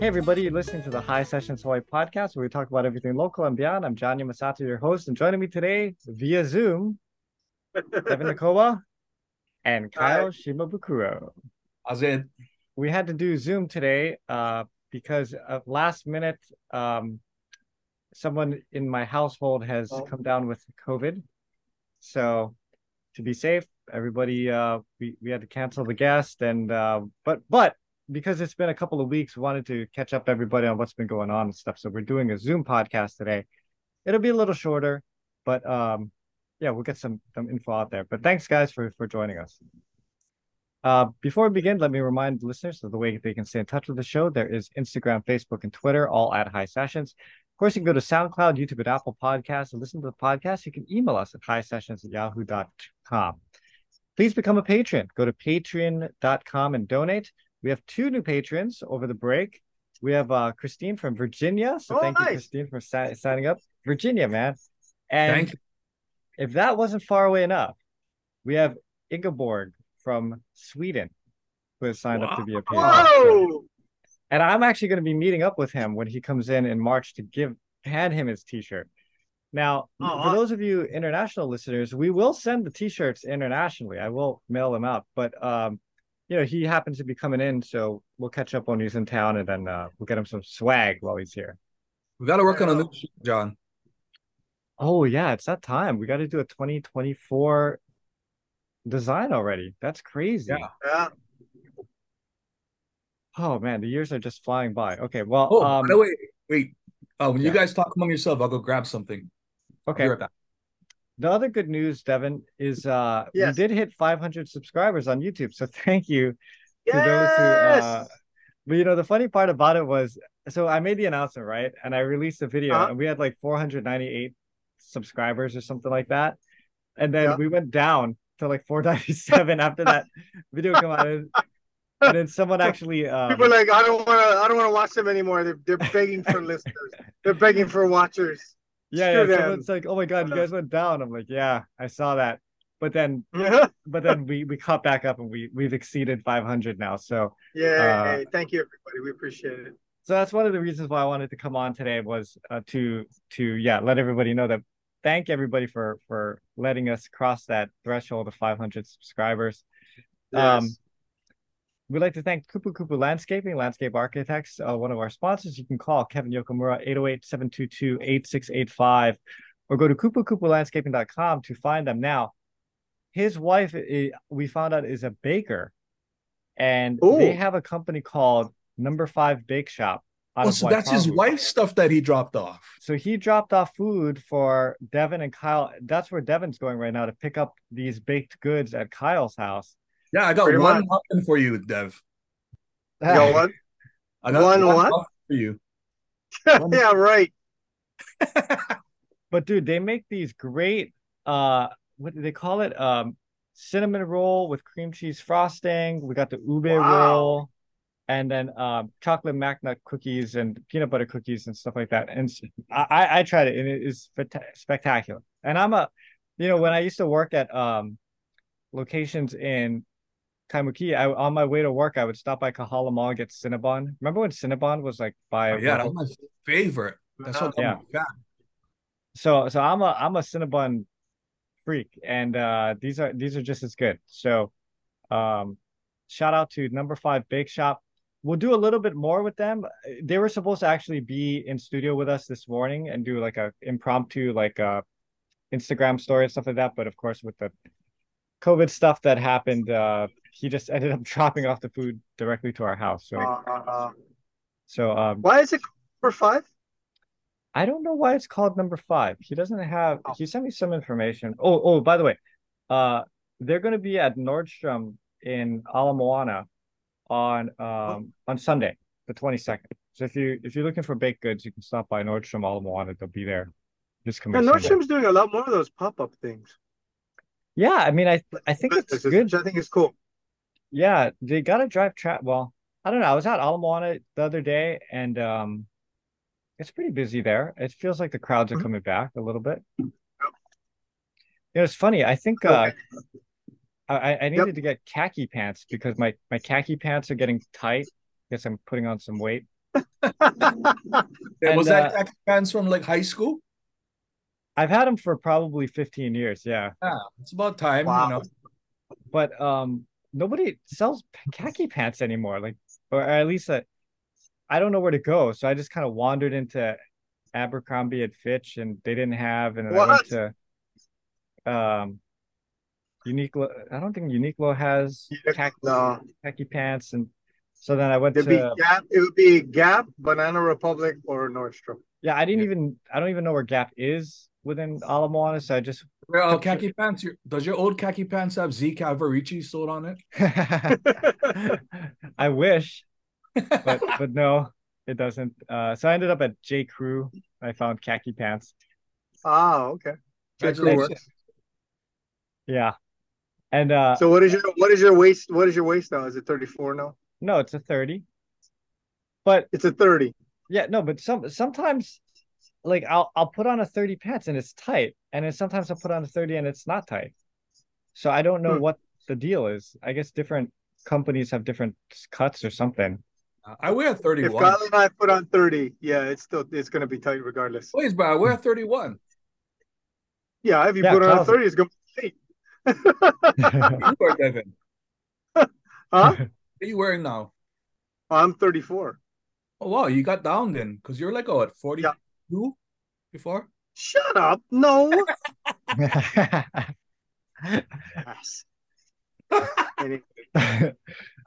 Hey, everybody, you're listening to the High Sessions Hawaii podcast where we talk about everything local and beyond. I'm Jon Yamasato, your host, and joining me today via Zoom, Devon Nekoba and Kyle Hi. Shimabukuro. How's it? We had to do Zoom today uh, because of last minute, um, someone in my household has Oh. come down with COVID. So to be safe, everybody, uh, we, we had to cancel the guest and, uh, but, but because it's been a couple of weeks, we wanted to catch up everybody on what's been going on and stuff. So we're doing a Zoom podcast today. It'll be a little shorter, but um, yeah, we'll get some some info out there. But thanks, guys, for for joining us. Uh, before we begin, let me remind listeners of the way they can stay in touch with the show. There is Instagram, Facebook, and Twitter, all at High Sessions. Of course, you can go to SoundCloud, YouTube, and Apple Podcasts and listen to the podcast. You can email us at highsessions at yahoo.com. Please become a patron. Go to patreon.com and donate. We have two new patrons over the break. We have uh, Christine from Virginia. So Oh, thank you. Christine, for si- signing up. Virginia, man. And Thank if that wasn't far away enough, we have Ingeborg from Sweden who has signed up to be a patron. Whoa! And I'm actually going to be meeting up with him when he comes in in March to give hand him his t-shirt. Now, Oh, for those of you international listeners, we will send the t-shirts internationally. I will mail them out, but um, you know, he happens to be coming in, so we'll catch up when he's in town, and then uh, we'll get him some swag while he's here. We got to work on a new shoot, John. Oh yeah, it's that time. We got to do a 2024 design already. That's crazy. Yeah. Yeah. Oh man, the years are just flying by. Okay, well, Oh, um, by the way, wait. Uh, when yeah. you guys talk among yourself, I'll go grab something. Okay. right back. The other good news, Devon, is uh Yes. we did hit 500 subscribers on YouTube. So thank you to those who Yes. uh but you know the funny part about it was so I made the announcement, right? And I released the video Uh-huh. and we had like 498 subscribers or something like that. And then Yeah. we went down to like 497 after that video came out. And, then someone actually um, People are like, I don't want to. I don't want to watch them anymore. They're they're begging for listeners. They're begging for watchers. yeah, screw yeah, someone's like, "Oh my god, you guys went down." I'm like, "Yeah, I saw that." But then but then we we caught back up and we we've exceeded 500 now. So Uh, hey, thank you, everybody. We appreciate it. so that's one of the reasons why I wanted to come on today was uh, to to yeah let everybody know that thank everybody for for letting us cross that threshold of 500 subscribers. Um, Yes. We'd like to thank Kupu Kupu Landscaping, Landscape Architects, uh, one of our sponsors. You can call Kevin Yokomura 808-722-8685 or go to kupukupulandscaping.com to find them. Now, his wife, i- we found out, is a baker, and they have a company called Number Five Bake Shop. Oh, so that's his wife's stuff that he dropped off. So he dropped off food for Devon and Kyle. That's where Devon's going right now to pick up these baked goods at Kyle's house. Yeah, I got Pretty one much. muffin for you, Dev. You know what? I got One what? muffin for you. yeah, right. But dude, they make these great uh what do they call it? Um cinnamon roll with cream cheese frosting. We got the ube Wow. roll and then um chocolate mac nut cookies and peanut butter cookies and stuff like that. And I, I tried it and it is specta- spectacular. And I'm a you know when I used to work at um locations in Kaimuki, I on my way to work I would stop by Kahala Mall and get Cinnabon. Remember when Cinnabon was like by Oh, yeah, that was my favorite. That's what Yeah. so so I'm a I'm a Cinnabon freak, and uh, these are these are just as good. So, um, shout out to Number Five Bake Shop. We'll do a little bit more with them. They were supposed to actually be in studio with us this morning and do like a impromptu like uh Instagram story and stuff like that. But of course, with the COVID stuff that happened, uh, he just ended up dropping off the food directly to our house. So Uh, so um, why is it for five? I don't know why it's called number five. He doesn't have. Oh. He sent me some information. Oh, oh, by the way, uh, they're going to be at Nordstrom in Ala Moana on um on Sunday, the twenty second. So if you if you're looking for baked goods, you can stop by Nordstrom Ala Moana. They'll be there. Just Yeah, coming. Sunday. Nordstrom's doing a lot more of those pop up things. Yeah, I mean, I I think it's good. I think is cool. Yeah, they got to drive track. Well, I don't know. I was at Ala Moana the other day, and um, it's pretty busy there. It feels like the crowds are Mhm. coming back a little bit. It was funny. I think uh, I, I needed to get khaki pants because my my khaki pants are getting tight. I Guess I'm putting on some weight. Yeah, was that uh, khaki pants from like high school? I've had them for probably 15 years. Yeah, Yeah, it's about time. Wow. You know, but um, nobody sells khaki pants anymore. Like, or at least I don't know where to go. So I just kind of wandered into Abercrombie and Fitch, and they didn't have. And then I went to um, Uniqlo. I don't think Uniqlo has khaki, no, khaki pants, and so then I went it'd be to. Gap. It would be Gap, Banana Republic, or Nordstrom. Yeah, I didn't Yeah. even. I don't even know where Gap is within Ala Moana, so I just. well, Took- khaki pants. Your, does your old khaki pants have Z Cavaricci sold on it? I wish, but but no, it doesn't. Uh, so I ended up at J Crew. I found khaki pants. Ah, okay. J. Crew Congratulations. Yeah, and uh, So what is your what is your waist? What is your waist now? Is it 34 now? no, it's a thirty. But It's a 30. yeah, no, but some sometimes, like I'll I'll put on a thirty pants and it's tight, and then sometimes I'll put on a thirty and it's not tight. So I don't know Hmm. what the deal is. I guess different companies have different cuts or something. I wear If 31. Kyle and I put on 30, yeah, it's still it's gonna be tight regardless. Wait, but I wear 31. Yeah, if you Yeah, put on Kyle's- 30, it's gonna be tight. You wear, Devon? Huh? What are you wearing now? I'm 34. Oh wow, you got down then, because you're like oh, what 42 before? Shut up. No. Yes.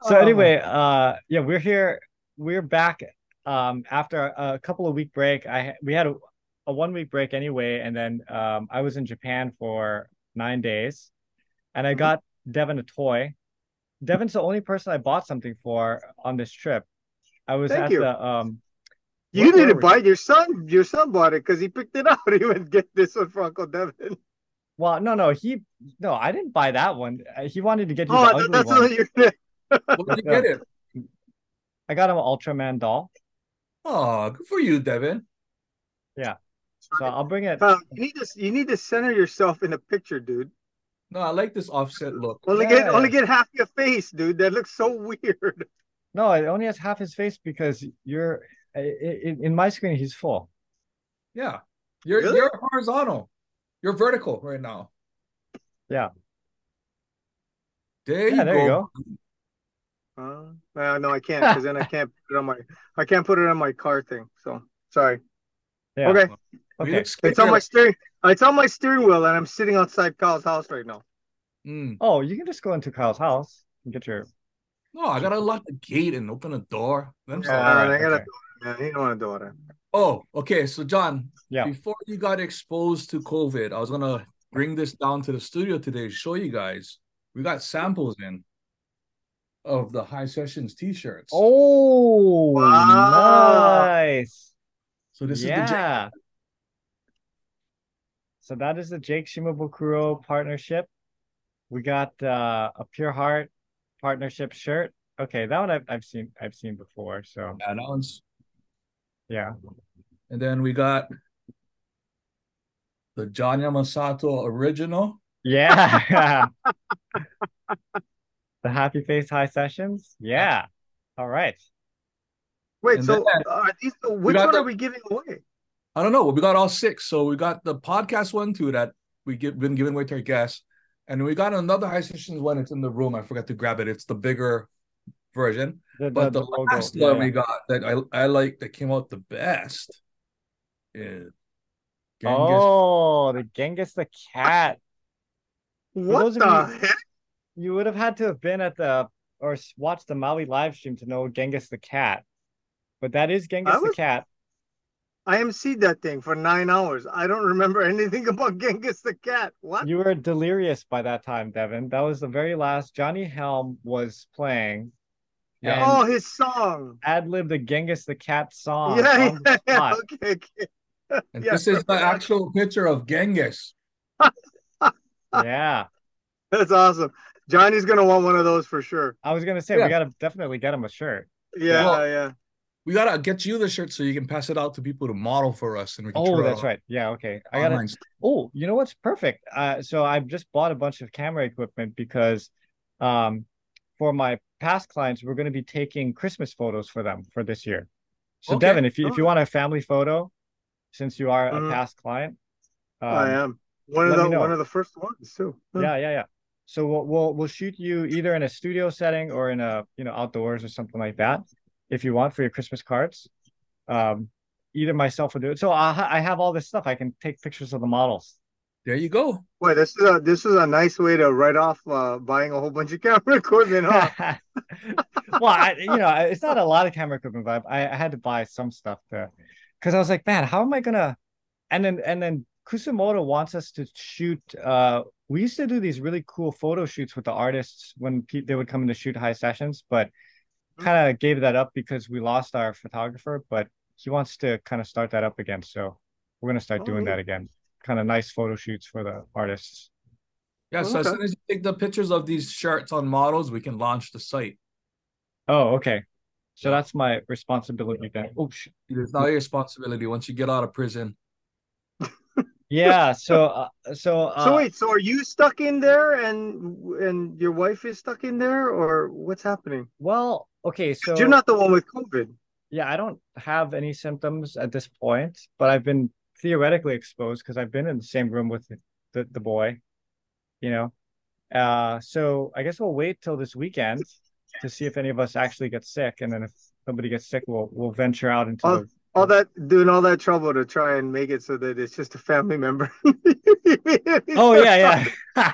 So anyway, uh yeah, we're here. We're back um after a couple of week break. I we had a, a one week break anyway, and then um I was in Japan for nine days and I Mhm. got Devon a toy. Devon's the only person I bought something for on this trip. I was Thank at you. the um you Where didn't buy it. Your son. Your son bought it because he picked it out. He went get this one for Uncle Devon. well no no he no I didn't buy that one. Uh, He wanted to get you Oh, the I ugly that's one. what you're. Where did you get it? I got him an Ultraman doll. Oh, good for you, Devon. Yeah. So I'll bring it. Kyle, you need to you need to center yourself in the picture, dude. No, I like this offset look. Only Yeah. get only get half your face, dude. That looks so weird. No, it only has half his face because you're in, in my screen. He's full. Yeah. You're Really? you're horizontal. You're vertical right now. Yeah. There Yeah, you there go. you go. Uh, no, I can't because then I can't put it on my I can't put it on my car thing. So sorry. Yeah. Okay, Okay. it's on my steering. It's on my steering wheel, and I'm sitting outside Kyle's house right now. Mm. Oh, you can just go into Kyle's house and get your. No, I gotta lock the gate and open the door. I'm Yeah, sorry. all right, I gotta okay. Do it, man. He don't want to do it. Oh, okay. So, John, Yeah. before you got exposed to COVID, I was gonna bring this down to the studio today to show you guys. We got samples in of the High Sessions t-shirts. Oh, Wow. nice. so this is the J- yeah. So that is the Jake Shimabukuro partnership. We got uh, a Pure Heart partnership shirt. Okay, that one I've, I've seen I've seen before. So Yeah, that one's- yeah. and then we got the John Yamasato original. Yeah. the Happy Face High Sessions. Yeah. All right. Wait, And so then- uh, are these, which one the- are we giving away? I don't know. We got all six. So we got the podcast one too that we get been giving away to our guests. And we got another high sessions one. It's in the room. I forgot to grab it. It's the bigger version. The, the, But the, the logo. last Yeah, one yeah. we got that I I like that came out the best is Genghis. Oh, the Genghis the cat. What the you- heck? You would have had to have been at the or watched the Maui live stream to know Genghis the cat. But that is Genghis I the cat. I emceed that thing for nine hours. I don't remember anything about Genghis the cat. What? You were delirious by that time, Devon. That was the very last. Johnny Helm was playing. Yeah. oh, his song. ad lib the Genghis the cat song. yeah, yeah, yeah. Okay, okay. And Yeah, this is the right. actual picture of Genghis. Yeah. That's awesome. Johnny's gonna want one of those for sure. I was gonna say Yeah. we gotta definitely get him a shirt. Yeah, Well- yeah. we gotta get you the shirt so you can pass it out to people to model for us, and we can. Oh, that's out right. Yeah, okay. I gotta. online. Oh, you know what's perfect? Uh, so I've just bought a bunch of camera equipment because, um, for my past clients, we're going to be taking Christmas photos for them for this year. So Okay. Devon, if you if you Oh. want a family photo, since you are a Mhm. past client, um, I am one of the one of the first ones too. Huh. yeah, yeah, yeah. So we'll we'll we'll shoot you either in a studio setting or in a you know outdoors or something like that, if you want for your Christmas cards. Um, either myself will do it. So I I have all this stuff. I can take pictures of the models. There you go. Boy, this is a this is a nice way to write off uh, buying a whole bunch of camera equipment, huh? well, I, you know, it's not a lot of camera equipment, but I, I had to buy some stuff there because I was like, man, how am I gonna? And then and then Kusumoto wants us to shoot. Uh, we used to do these really cool photo shoots with the artists when pe- they would come in to shoot high sessions, but kind of gave that up because we lost our photographer. But he wants to kind of start that up again, so we're gonna start Oh, doing neat. that again. Kind of nice photo shoots for the artists. Yeah. So as soon as you take the pictures of these shirts on models, we can launch the site. Oh, okay. So that's my responsibility then. Oh, sh- It's not your responsibility once you get out of prison. yeah. So, uh, so, uh, so wait, so are you stuck in there, and and your wife is stuck in there, or what's happening? well, okay. So You're not the one with COVID. yeah, I don't have any symptoms at this point, but I've been theoretically exposed because I've been in the same room with the, the, the boy, you know. Uh, so I guess we'll wait till this weekend to see if any of us actually get sick, and then if somebody gets sick, we'll we'll venture out into Oh, the All that doing all that trouble to try and make it so that it's just a family member. Oh yeah, yeah.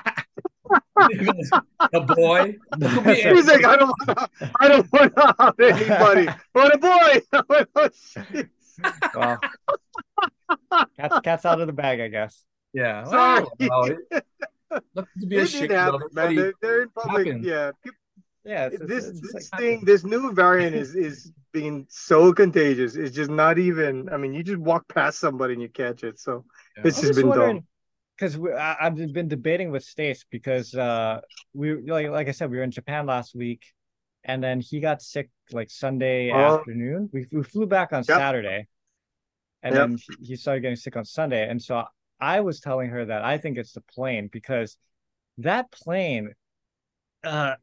the boy. It could be That's right. He's like, I don't want to, I don't want to out anybody. But a boy. Oh, well, cat's cat's out of the bag, I guess. Yeah. Sorry. Well, it- nothing to be It ashamed of. happen, man. They're, they're in public. happens. Yeah. People, Yeah, it's, it's- this it's just this like- thing, this new variant is is being so contagious. It's just not even. I mean, you just walk past somebody and you catch it. So Yeah. it's I'm just been dumb. because I've been debating with Stace because uh we like like I said we were in Japan last week, and then he got sick like Sunday Oh. afternoon. We we flew back on Yep. Saturday, and Yep. then he- he started getting sick on Sunday, and so I was telling her that I think it's the plane because that plane, uh,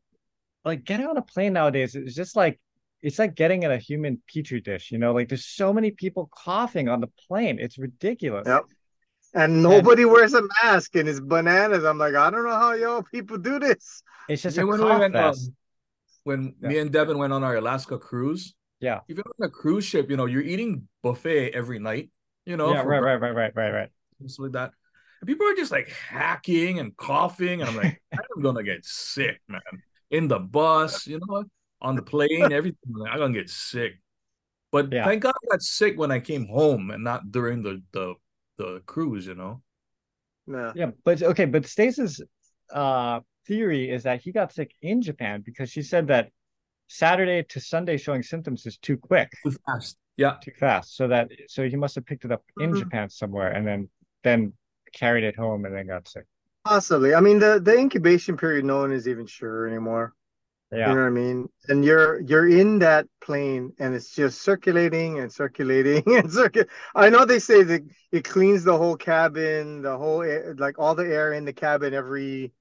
like getting on a plane nowadays is just like. It's like getting in a human petri dish, you know. Like there's so many people coughing on the plane. It's ridiculous. Yep. And nobody wears a mask and it's bananas. I'm like, I don't know how y'all people do this. It's just Yeah, a when we cough went, um, fest. when Yeah. me and Devon went on our Alaska cruise. Yeah. Even on a cruise ship, you know, you're eating buffet every night. You know, yeah, right, right, right, right, right, right. breakfast like that. And people are just like hacking and coughing, and I'm like, I'm gonna get sick, man. In the bus, you know, on the plane, everything. Like, I'm gonna get sick. But Yeah. thank God I got sick when I came home and not during the the the cruise. You know. No. Yeah, but okay, but Stace's uh theory is that he got sick in Japan because she said that Saturday to Sunday showing symptoms is too quick, Too fast. Yeah. too fast. So that so he must have picked it up in Mhm. Japan somewhere and then then carried it home and then got sick. Possibly. I mean, the the incubation period, no one is even sure anymore. Yeah. You know what I mean? And you're you're in that plane, and it's just circulating and circulating and circulate. I know they say that it cleans the whole cabin, the whole air, like all the air in the cabin every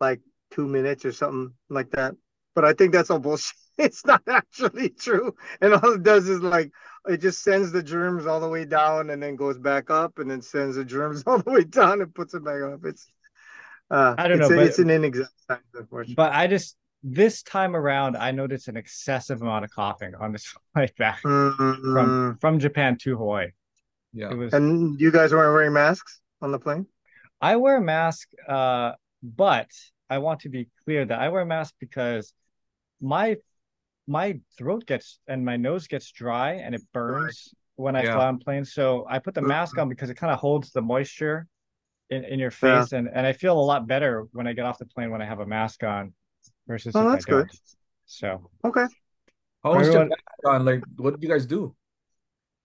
like two minutes or something like that. But I think that's all bullshit. It's not actually true. And all it does is like it just sends the germs all the way down and then goes back up and then sends the germs all the way down and puts it back up. It's uh I don't it's know, a- but- it's an inexact science, unfortunately. But I just this time around I noticed an excessive amount of coughing on this flight back Mm, from from Japan to Hawaii. Yeah. It was and you guys weren't wearing masks on the plane? I wear a mask, uh, but I want to be clear that I wear a mask because my my throat gets and my nose gets dry and it burns when I Yeah. fly on planes. So I put the mask mm-hmm. on because it kind of holds the moisture in, in your Yeah. face and, and I feel a lot better when I get off the plane when I have a mask on versus Oh, that's good. So Okay. How was Everyone- Japan? Like, what did you guys do?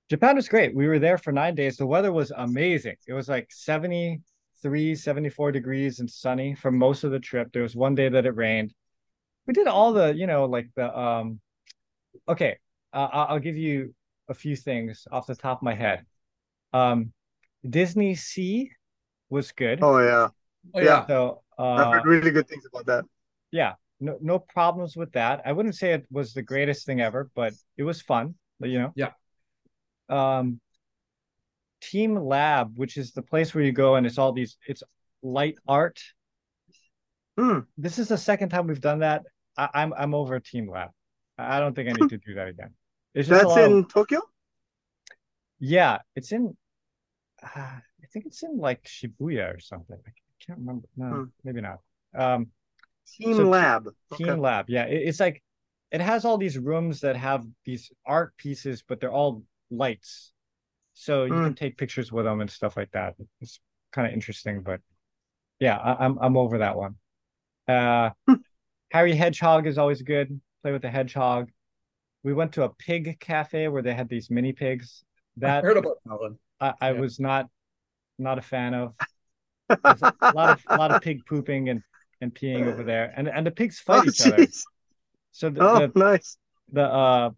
Japan was great. We were there for nine days. The weather was amazing. It was like 73, 74 degrees and sunny for most of the trip. There was one day that it rained. We did all the, you know, like the um okay. uh, I- I'll give you a few things off the top of my head. Um, Disney Sea was good. Oh yeah, Oh Yeah. yeah. So I've uh, heard really good things about that. yeah, no no problems with that. I wouldn't say it was the greatest thing ever, but it was fun. You know. Yeah. Um, Team Lab, which is the place where you go and it's all these it's light art. Hmm. This is the second time we've done that. I, I'm I'm over Team Lab. I don't think I need to do that again. It's just That's lot of- in Tokyo. yeah, it's in. Uh, I think it's in like Shibuya or something. I can't remember. No, Hmm. maybe not. Um, Team So- Lab. Team Okay. Lab. Yeah, it, it's like it has all these rooms that have these art pieces, but they're all lights, so you Hmm. can take pictures with them and stuff like that. It's kind of interesting, but yeah, I, I'm I'm over that one. Uh, Hmm. Harry Hedgehog is always good. Play with the hedgehog. We went to a pig cafe where they had these mini pigs. I That heard about that one. I, I Yeah. was not not a fan of. There's a lot of a lot of pig pooping and and peeing over there, and and the pigs oh fight each other. So the, Oh the nice. the uh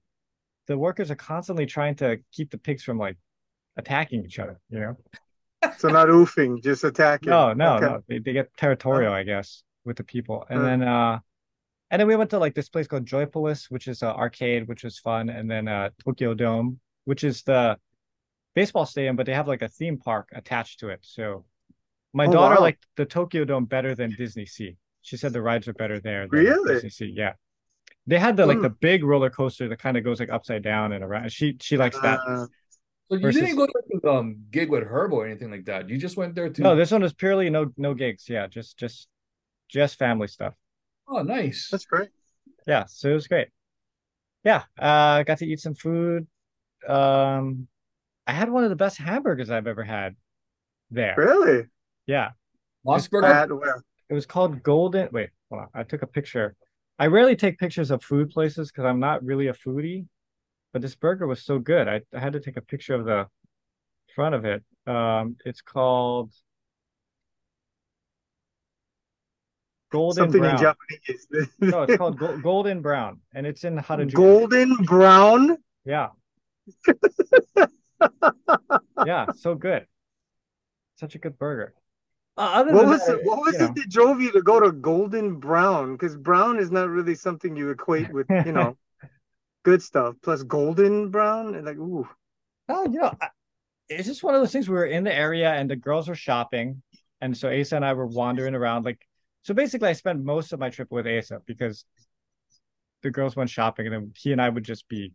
the workers are constantly trying to keep the pigs from like attacking each other. You know? So not oofing, just attacking. No, no, Okay. no. They they get territorial, I guess, with the people, and Hmm. then uh. And then we went to like this place called Joypolis, which is an arcade, which was fun, and then uh Tokyo Dome, which is the baseball stadium, but they have like a theme park attached to it. So my Oh, daughter wow. liked the Tokyo Dome better than Disney Sea. She said the rides are better there than Really? Disney Sea. Yeah. They had the like Hmm. the big roller coaster that kind of goes like upside down and around. She she likes that. Uh, So you Versus- didn't go to the um, gig with Herb or anything like that. You just went there to. No, this one is purely no no gigs. Yeah, just just just family stuff. Oh, nice. that's great. Yeah, so it was great. Yeah, uh got to eat some food. Um I had one of the best hamburgers I've ever had there. Really? Yeah. Mos Burger. At where? It was called Golden. Wait, hold on. I took a picture. I rarely take pictures of food places because I'm not really a foodie, but this burger was so good. I, I had to take a picture of the front of it. Um, it's called Golden Something in Brown. Japanese. No, it's called Go- Golden Brown, and it's in Harajuku. Golden brown. Yeah. yeah, so good. Such a good burger. Uh, other What was that, it? What was you know. it that drove you to go to golden brown? Because brown is not really something you equate with, you know, good stuff. Plus golden brown, and like ooh, Oh, you know, I- it's just one of those things. We were in the area and the girls were shopping, and so Asa and I were wandering around. Like, so basically, I spent most of my trip with Asa because the girls went shopping, and then he and I would just be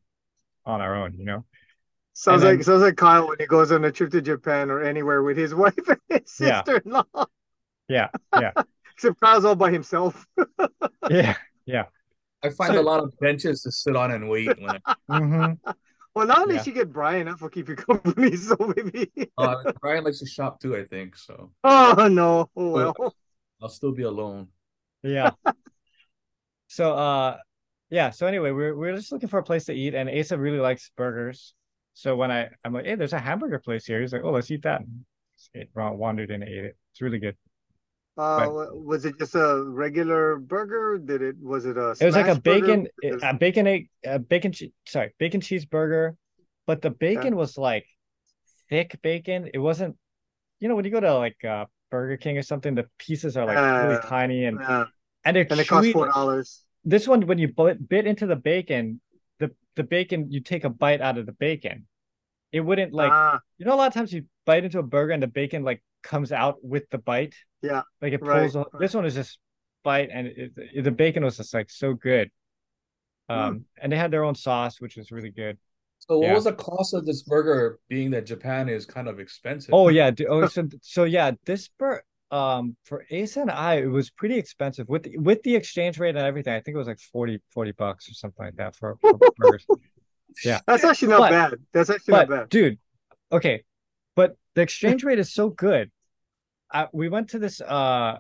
on our own. You know? sounds And like sounds like Kyle when he goes on a trip to Japan or anywhere with his wife and his Yeah. sister-in-law. Yeah, yeah, Except Kyle's all by himself. yeah. Yeah. I find So- a lot of benches to sit on and wait. When I, hmm Well, not at Yeah. you get Brian. That will keep you company. So maybe. uh, Brian likes to shop too, I think. So Oh no. Oh well. I'll still be alone. Yeah. So, uh, yeah. So anyway, we're we're just looking for a place to eat, and Asa really likes burgers. So when I I'm like, hey, there's a hamburger place here. He's like, oh, let's eat that. Just ate- wandered in and ate it. It's really good. Uh, was it just a regular burger? Did it? Was it a? It was like a smash burger? bacon, a bacon egg, a bacon, che- sorry, bacon cheeseburger, but the bacon was like thick bacon. It wasn't, you know, when you go to like uh, Burger King or something, the pieces are like really Uh, tiny and and they're and it cost four dollars. This one, when you bit, bit into the bacon, the the bacon, you take a bite out of the bacon. It wouldn't like, ah, you know, a lot of times you bite into a burger and the bacon like comes out with the bite. Yeah, Like it right, pulls. a- This one is just bite, and it, it- the bacon was just like so good. Hmm. Um, and they had their own sauce, which was really good. So what Yeah. was the cost of this burger? Being that Japan is kind of expensive. Oh yeah, oh so so yeah, this bur um for Ace and I, it was pretty expensive with the, with the exchange rate and everything. I think it was like 40, 40 bucks or something like that for, for burgers. Yeah. that's actually not But- bad. That's actually But not bad. dude, okay, but the exchange rate is so good. I, we went to this uh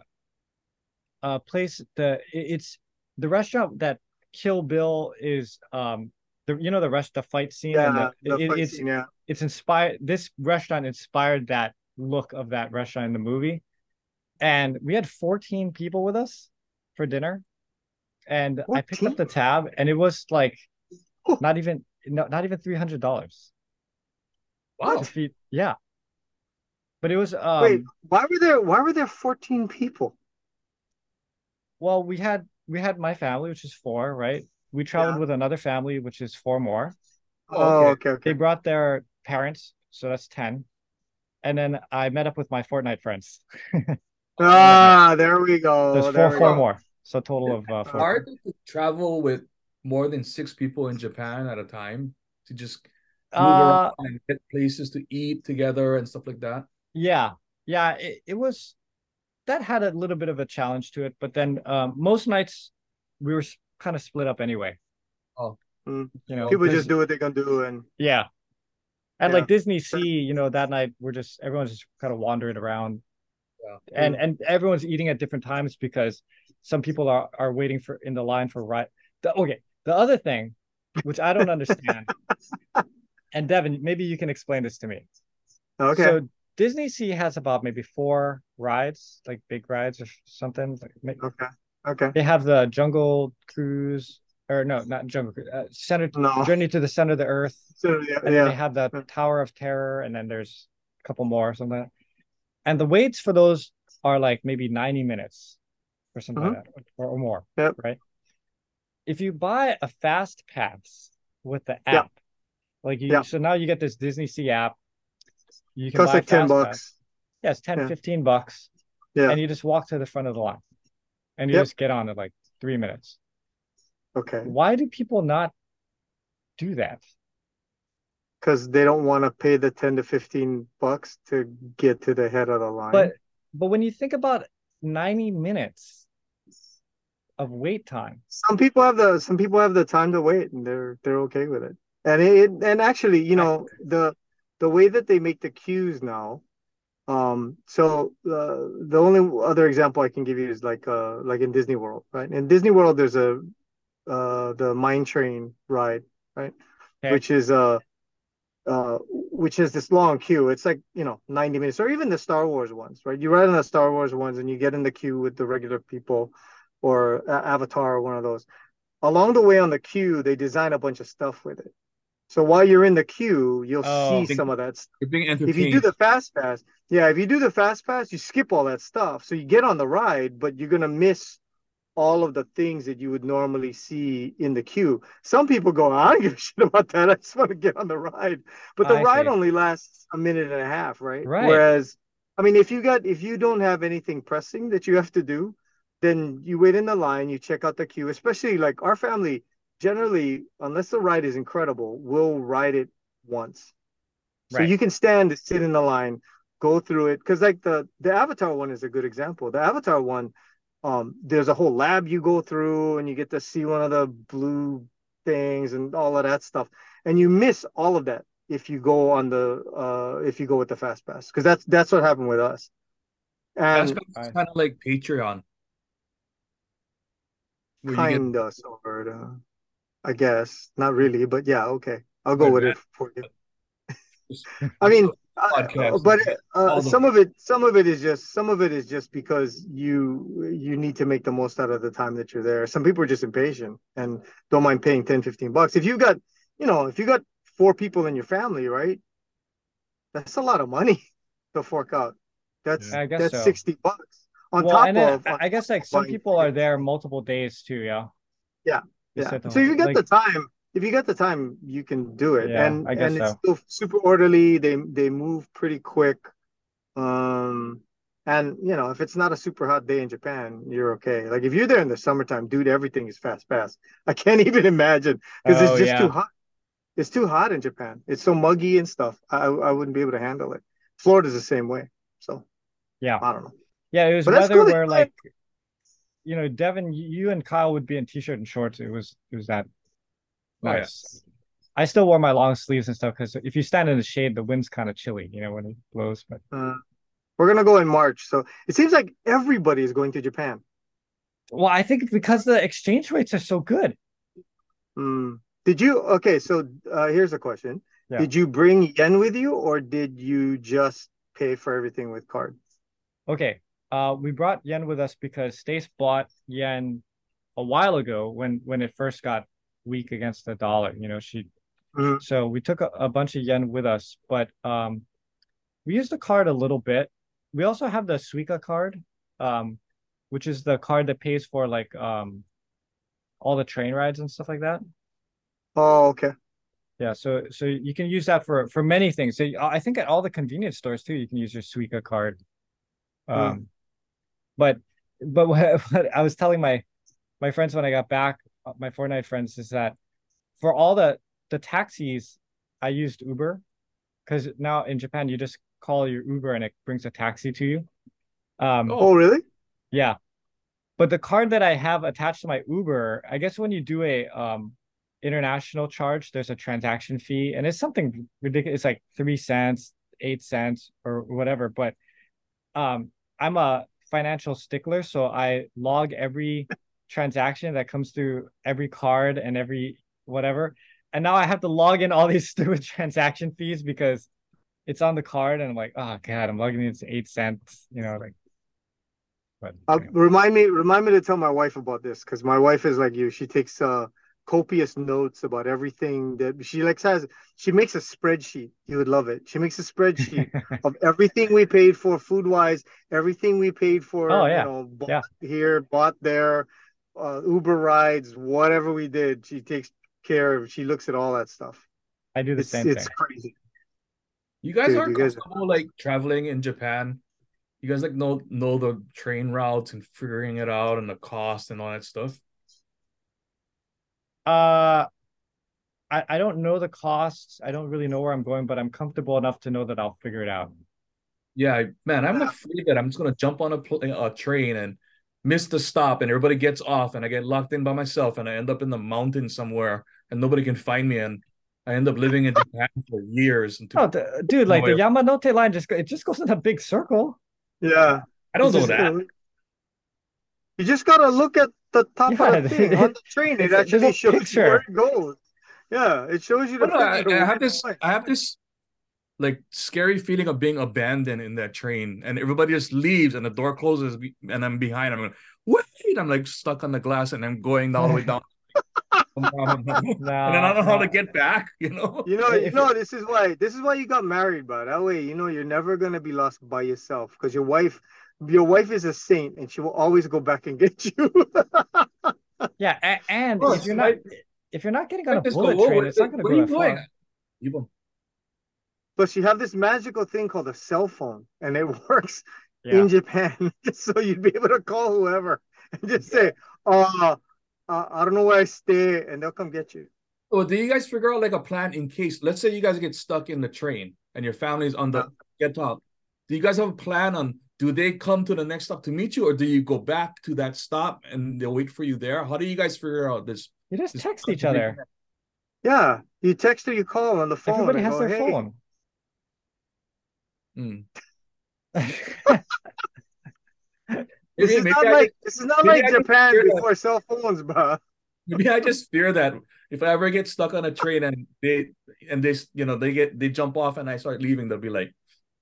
uh place. The it- it's the restaurant that Kill Bill is um the you know the rest the fight scene and Yeah, the, the it- fight it's scene, yeah. it's inspired this restaurant inspired that look of that restaurant in the movie and we had 14 people with us for dinner and i picked up the tab and it was like Oh. not even no, not even three hundred dollars. Wow. Yeah. But it was um Wait, why were there why were there 14 people? well, we had we had my family, which is four, right? We traveled Yeah. with another family, which is four more. Oh, okay, They okay. brought their parents, so that's ten. And then I met up with my Fortnite friends. Ah, there we go. There's there four four go. more. So total of uh, four. hard to travel with more than six people in Japan at a time to just move Uh, around and get places to eat together and stuff like that. yeah, yeah. It, it was that had a little bit of a challenge to it, but then um, most nights we were kind of split up anyway. Oh. Mm. you know, people just do what they can do and Yeah. And Yeah. like Disney Sea, you know, that night we're just everyone's just kind of wandering around. Yeah. And and everyone's eating at different times because some people are are waiting for in the line for right. The, okay. The other thing, which I don't understand, and Devon, maybe you can explain this to me. okay. So Disney Sea has about maybe four rides, like big rides or something. Like ma- okay. Okay. they have the Jungle Cruise, or no, not Jungle Cruise, uh, Center No. Journey to the Center of the Earth. So yeah, and yeah. they have the Tower of Terror, and then there's a couple more or something. like that. And the waits for those are like maybe 90 minutes or something like that, or, or more. Mm-hmm. Yep. Right. If you buy a fast pass with the app, like you, Yeah. so now you get this Disney Sea app. You can Costs buy like 10 bucks. Pass. Yeah, 10, Yeah. 15 bucks. Yeah. And you just walk to the front of the line and you Yep. just get on in like three minutes. Okay. Why do people not do that? Because they don't want to pay the 10 to 15 bucks to get to the head of the line. But but when you think about 90 minutes of wait time, some people have the some people have the time to wait and they're they're okay with it. And it and actually, you know, the the way that they make the queues now, um, so uh, the only other example I can give you is like uh like in Disney World, right? In Disney World, there's a uh the mine train ride, right? Okay. Which is uh uh which is this long queue. It's like, you know, 90 minutes or even the Star Wars ones, right? You ride on the Star Wars ones and you get in the queue with the regular people or Avatar or one of those. Along the way on the queue, they design a bunch of stuff with it. So while you're in the queue, you'll Oh. see some of that stuff. You're being If you do the fast pass, yeah, if you do the fast pass, you skip all that stuff. So you get on the ride, but you're gonna miss all of the things that you would normally see in the queue. Some people go, I don't give a shit about that. I just want to get on the ride. But the I ride see. only lasts a minute and a half, right? Right. Whereas, I mean, if you got if you don't have anything pressing that you have to do, then you wait in the line, you check out the queue, especially like our family generally, unless the ride is incredible, we'll ride it once. So you can stand, sit in the line, go through it. Because like the the Avatar one is a good example. The Avatar one, um, there's a whole lab you go through, and you get to see one of the blue things and all of that stuff, and you miss all of that if you go on the uh if you go with the fast pass because that's that's what happened with us. And kind of like Patreon. Where you get- kind of sort of, I guess not really, but yeah, okay, I'll go Like with that. it for you. I mean, uh, but uh, some of it, some of it is just, some of it is just because you you need to make the most out of the time that you're there. Some people are just impatient and don't mind paying 10, 15 bucks. If you've got, you know, if you got four people in your family, right? That's a lot of money to fork out. That's I guess that's so. 60 bucks on well, top and of. I- I guess like some people are there multiple days too. Yeah. Yeah, They Yeah. So if you get like- the time, if you get the time, you can do it. Yeah, and and it's still super orderly. They they move pretty quick. Um and you know, if it's not a super hot day in Japan, you're okay. Like if you're there in the summertime, dude, everything is fast fast. I can't even imagine because Oh, it's just yeah. too hot. It's too hot in Japan. It's so muggy and stuff. I I wouldn't be able to handle it. Florida's the same way. So Yeah. I don't know. Yeah, it was But weather cool where like you know, Devon, you and Kyle would be in t-shirt and shorts. It was it was that Oh, yeah. nice. I still wore my long sleeves and stuff because if you stand in the shade, the wind's kind of chilly, you know, when it blows. But Uh, we're gonna go in March. So it seems like everybody is going to Japan. well, I think because the exchange rates are so good. Hmm. Did you okay? So uh, here's a question: Yeah. Did you bring yen with you, or did you just pay for everything with card? Okay. Uh, we brought yen with us because Stace bought yen a while ago when when it first got weak against the dollar. You know, she Mhm. So we took a, a bunch of yen with us, but um, we used the card a little bit. We also have the Suica card, um, which is the card that pays for like um all the train rides and stuff like that. Oh, okay. Yeah, so so you can use that for for many things. So I think at all the convenience stores too, you can use your Suica card. Um, but but what, what I was telling my my friends when I got back, uh, my Fortnite friends, is that for all the the taxis, I used Uber because now in Japan you just call your Uber and it brings a taxi to you. Um, Oh. Oh, really? yeah. But the card that I have attached to my Uber, I guess when you do a um international charge, there's a transaction fee and it's something ridiculous. It's like three cents, eight cents, or whatever. But um I'm a financial stickler, so I log every transaction that comes through every card and every whatever. And now I have to log in all these stupid transaction fees because it's on the card and I'm like, oh god, I'm logging in eight cents, you know, like but Uh, anyway. remind me, remind me to tell my wife about this because my wife is like you. She takes uh copious notes about everything that she like has. She makes a spreadsheet. You would love it. She makes a spreadsheet of everything we paid for food wise, everything we paid for, Oh, yeah. you know, bought Yeah. here, bought there, uh, Uber rides, whatever we did. She takes care of. She looks at all that stuff. I do the It's same it's thing. crazy. You guys Dude, are you guys- comfortable like traveling in Japan. You guys like know know the train routes and figuring it out and the cost and all that stuff. Uh, I, I don't know the costs. I don't really know where I'm going, but I'm comfortable enough to know that I'll figure it out. Yeah, man, I'm afraid that I'm just gonna jump on a, pl- a train and miss the stop, and everybody gets off, and I get locked in by myself, and I end up in the mountains somewhere, and nobody can find me, and I end up living in Japan for years. And Oh, d- dude, like the Nowhere. Yamanote line just it just goes in a big circle. Yeah. I don't It's know just- that. You just gotta look at the top Yeah, of the thing on the train. It it's a- there's actually shows picture. you where it goes. Yeah, it shows you the But I, picture. I have this away. I have this like scary feeling of being abandoned in that train and everybody just leaves and the door closes and I'm behind. I'm like, wait, I'm like stuck on the glass and I'm going all the way down. and then I don't know how to get back, you know? You know, you know, this is why this is why you got married, bro. That way, you know, you're never gonna be lost by yourself because your wife, your wife is a saint, and she will always go back and get you. Yeah, a- and Oh, if you're not right. if you're not getting on a Like bullet whoa, train, where- it's not going to where go are you that going? far. Even- Plus, you have this magical thing called a cell phone, and it works Yeah. in Japan, so you'd be able to call whoever and just say, "Uh, uh, I don't know where I stay," and they'll come get you. So do you guys figure out like a plan in case, let's say you guys get stuck in the train and your family's on the get out. Do you guys have a plan on do they come to the next stop to meet you or do you go back to that stop and they'll wait for you there? How do you guys figure out this? You just this text each other. Yeah, you text or you call on the phone. Everybody and has go, their "Hey." phone. Hmm. This is not I like just, this is not like Japan fear that- before cell phones, bro. maybe I just fear that if I ever get stuck on a train and they and they you know they get they jump off and I start leaving, they'll be like,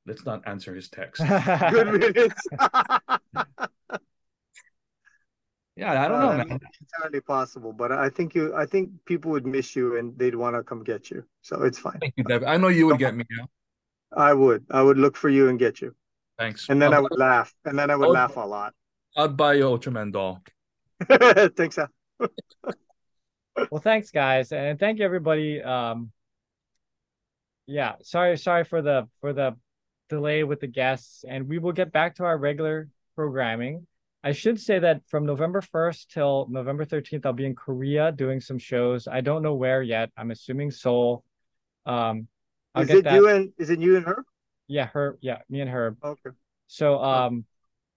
let's not answer his text. Good riddance. Yeah, I don't Uh, know, that man. may entirely possible, but I think you, I think people would miss you and they'd want to come get you. So it's fine. Thank you, Dev. I know you would get me. Yeah. I would, I would look for you and get you, Thanks. and then I I'll, would laugh, and then I would Oh. laugh a lot. I'd buy you Ultraman doll. Thanks, Al. Well, thanks, guys, and thank you, everybody. Um, yeah, sorry, sorry for the for the delay with the guests, and we will get back to our regular programming. I should say that from November 1st till November 13th, I'll be in Korea doing some shows. I don't know where yet. I'm assuming Seoul. Um, I'll Is it that. you and is it you and her? Yeah, her. Yeah, me and her. Okay. So, um,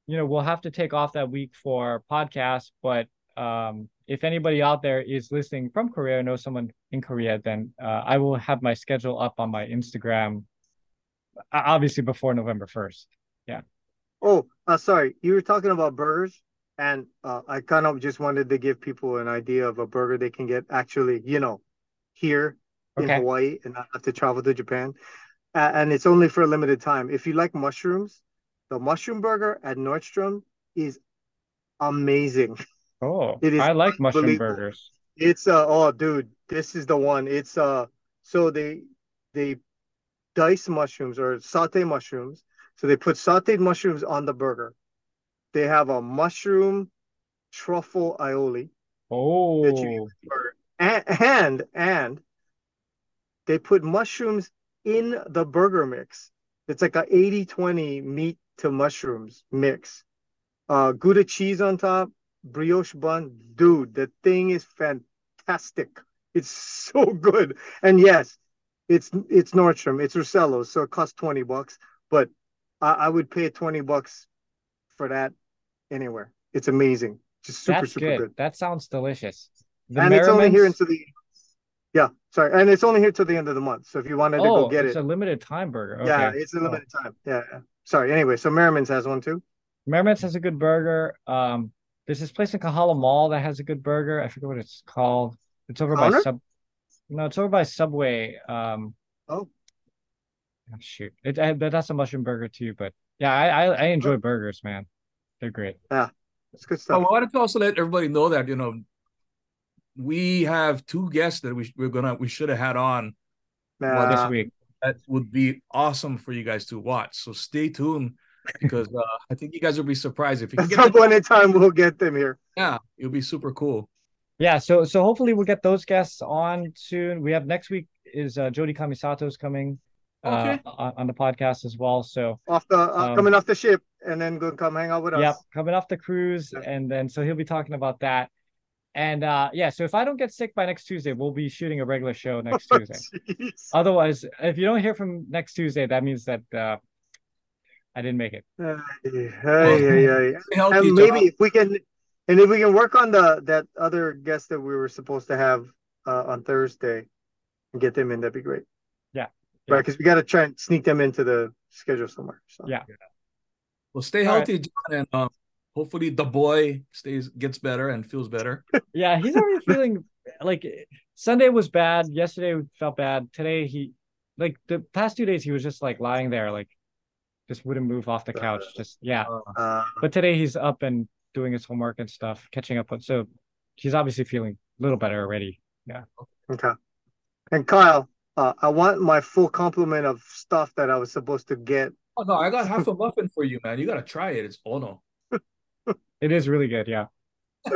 you know, we'll have to take off that week for podcast, but um, if anybody out there is listening from Korea or knows someone in Korea, then uh, I will have my schedule up on my Instagram, obviously before November 1st. Yeah. Oh, uh, sorry. You were talking about burgers, and uh, I kind of just wanted to give people an idea of a burger they can get actually, you know, here in Hawaii and not have to travel to Japan. Uh, and it's only for a limited time. If you like mushrooms, the mushroom burger at Nordstrom is amazing. Oh, It is I like mushroom burgers. It's uh oh dude, this is the one. It's uh So they they dice mushrooms or saute mushrooms. So they put sauteed mushrooms on the burger. They have a mushroom truffle aioli. Oh, and, and and they put mushrooms in the burger mix. It's like a 80-20 meat to mushrooms mix. Uh Gouda cheese on top, brioche bun. Dude, the thing is fantastic. It's so good. And yes, it's it's Nordstrom, it's Russello's, so it costs 20 bucks, but I, I would pay 20 bucks for that anywhere. It's amazing. Just super, that's super good. good. That sounds delicious. The and it's only here Merriman's- until the yeah, sorry, and it's only here till the end of the month. So if you wanted to oh, go get it's it, it's a limited time burger. Okay. yeah, it's a Oh. limited time. Yeah, yeah. Sorry. Anyway, so Merriman's has one too. Merriman's has a good burger. Um, there's this place in Kahala Mall that has a good burger. I forget what it's called. It's over by Sub. No, it's over by Subway. Um, Oh, oh, shoot, it, I, that's a mushroom burger too. But yeah, I I, I enjoy burgers, man. They're great. Yeah, it's good stuff. I stuff. wanted to also let everybody know that you know we have two guests that we we're gonna we should have had on Nah, this week. that would be awesome for you guys to watch. So stay tuned because uh, I think you guys will be surprised if you can at get some them. point in time, we'll get them here. Yeah, it'll be super cool. Yeah, so so hopefully we'll get those guests on soon. We have next week is uh, Jody Kamisato's coming uh, on, on the podcast as well. So Off the uh, Um, coming off the ship, and then go come hang out with us. Yep, coming off the cruise, Yeah. and then so he'll be talking about that. And uh yeah, so if I don't get sick by next Tuesday, we'll be shooting a regular show next Tuesday. Jeez. Otherwise, if you don't hear from next Tuesday, that means that uh I didn't make it. Ay, ay, ay, ay. Stay And Jon. maybe if we can, and if we can work on the that other guest that we were supposed to have uh, on Thursday and get them in, that'd be great. Yeah. Right, because we got to try and sneak them into the schedule somewhere. So. Yeah. Well, stay All right. healthy, Jon, and um, hopefully the boy stays gets better and feels better. Yeah, he's already feeling like Sunday was bad. Yesterday felt bad. Today he like the past two days he was just like lying there, like just wouldn't move off the couch. Just yeah. Uh, But today he's up and doing his homework and stuff, catching up on so he's obviously feeling a little better already. Yeah. Okay. And Kyle, uh, I want my full complement of stuff that I was supposed to get. Oh no, I got half a muffin for you, man. You gotta try it. It's oh no. It is really good, yeah.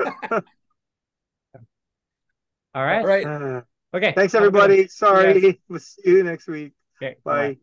All right. All right. Uh, Okay. thanks, have a good one. everybody. Sorry. We'll see you next week. Okay. Bye.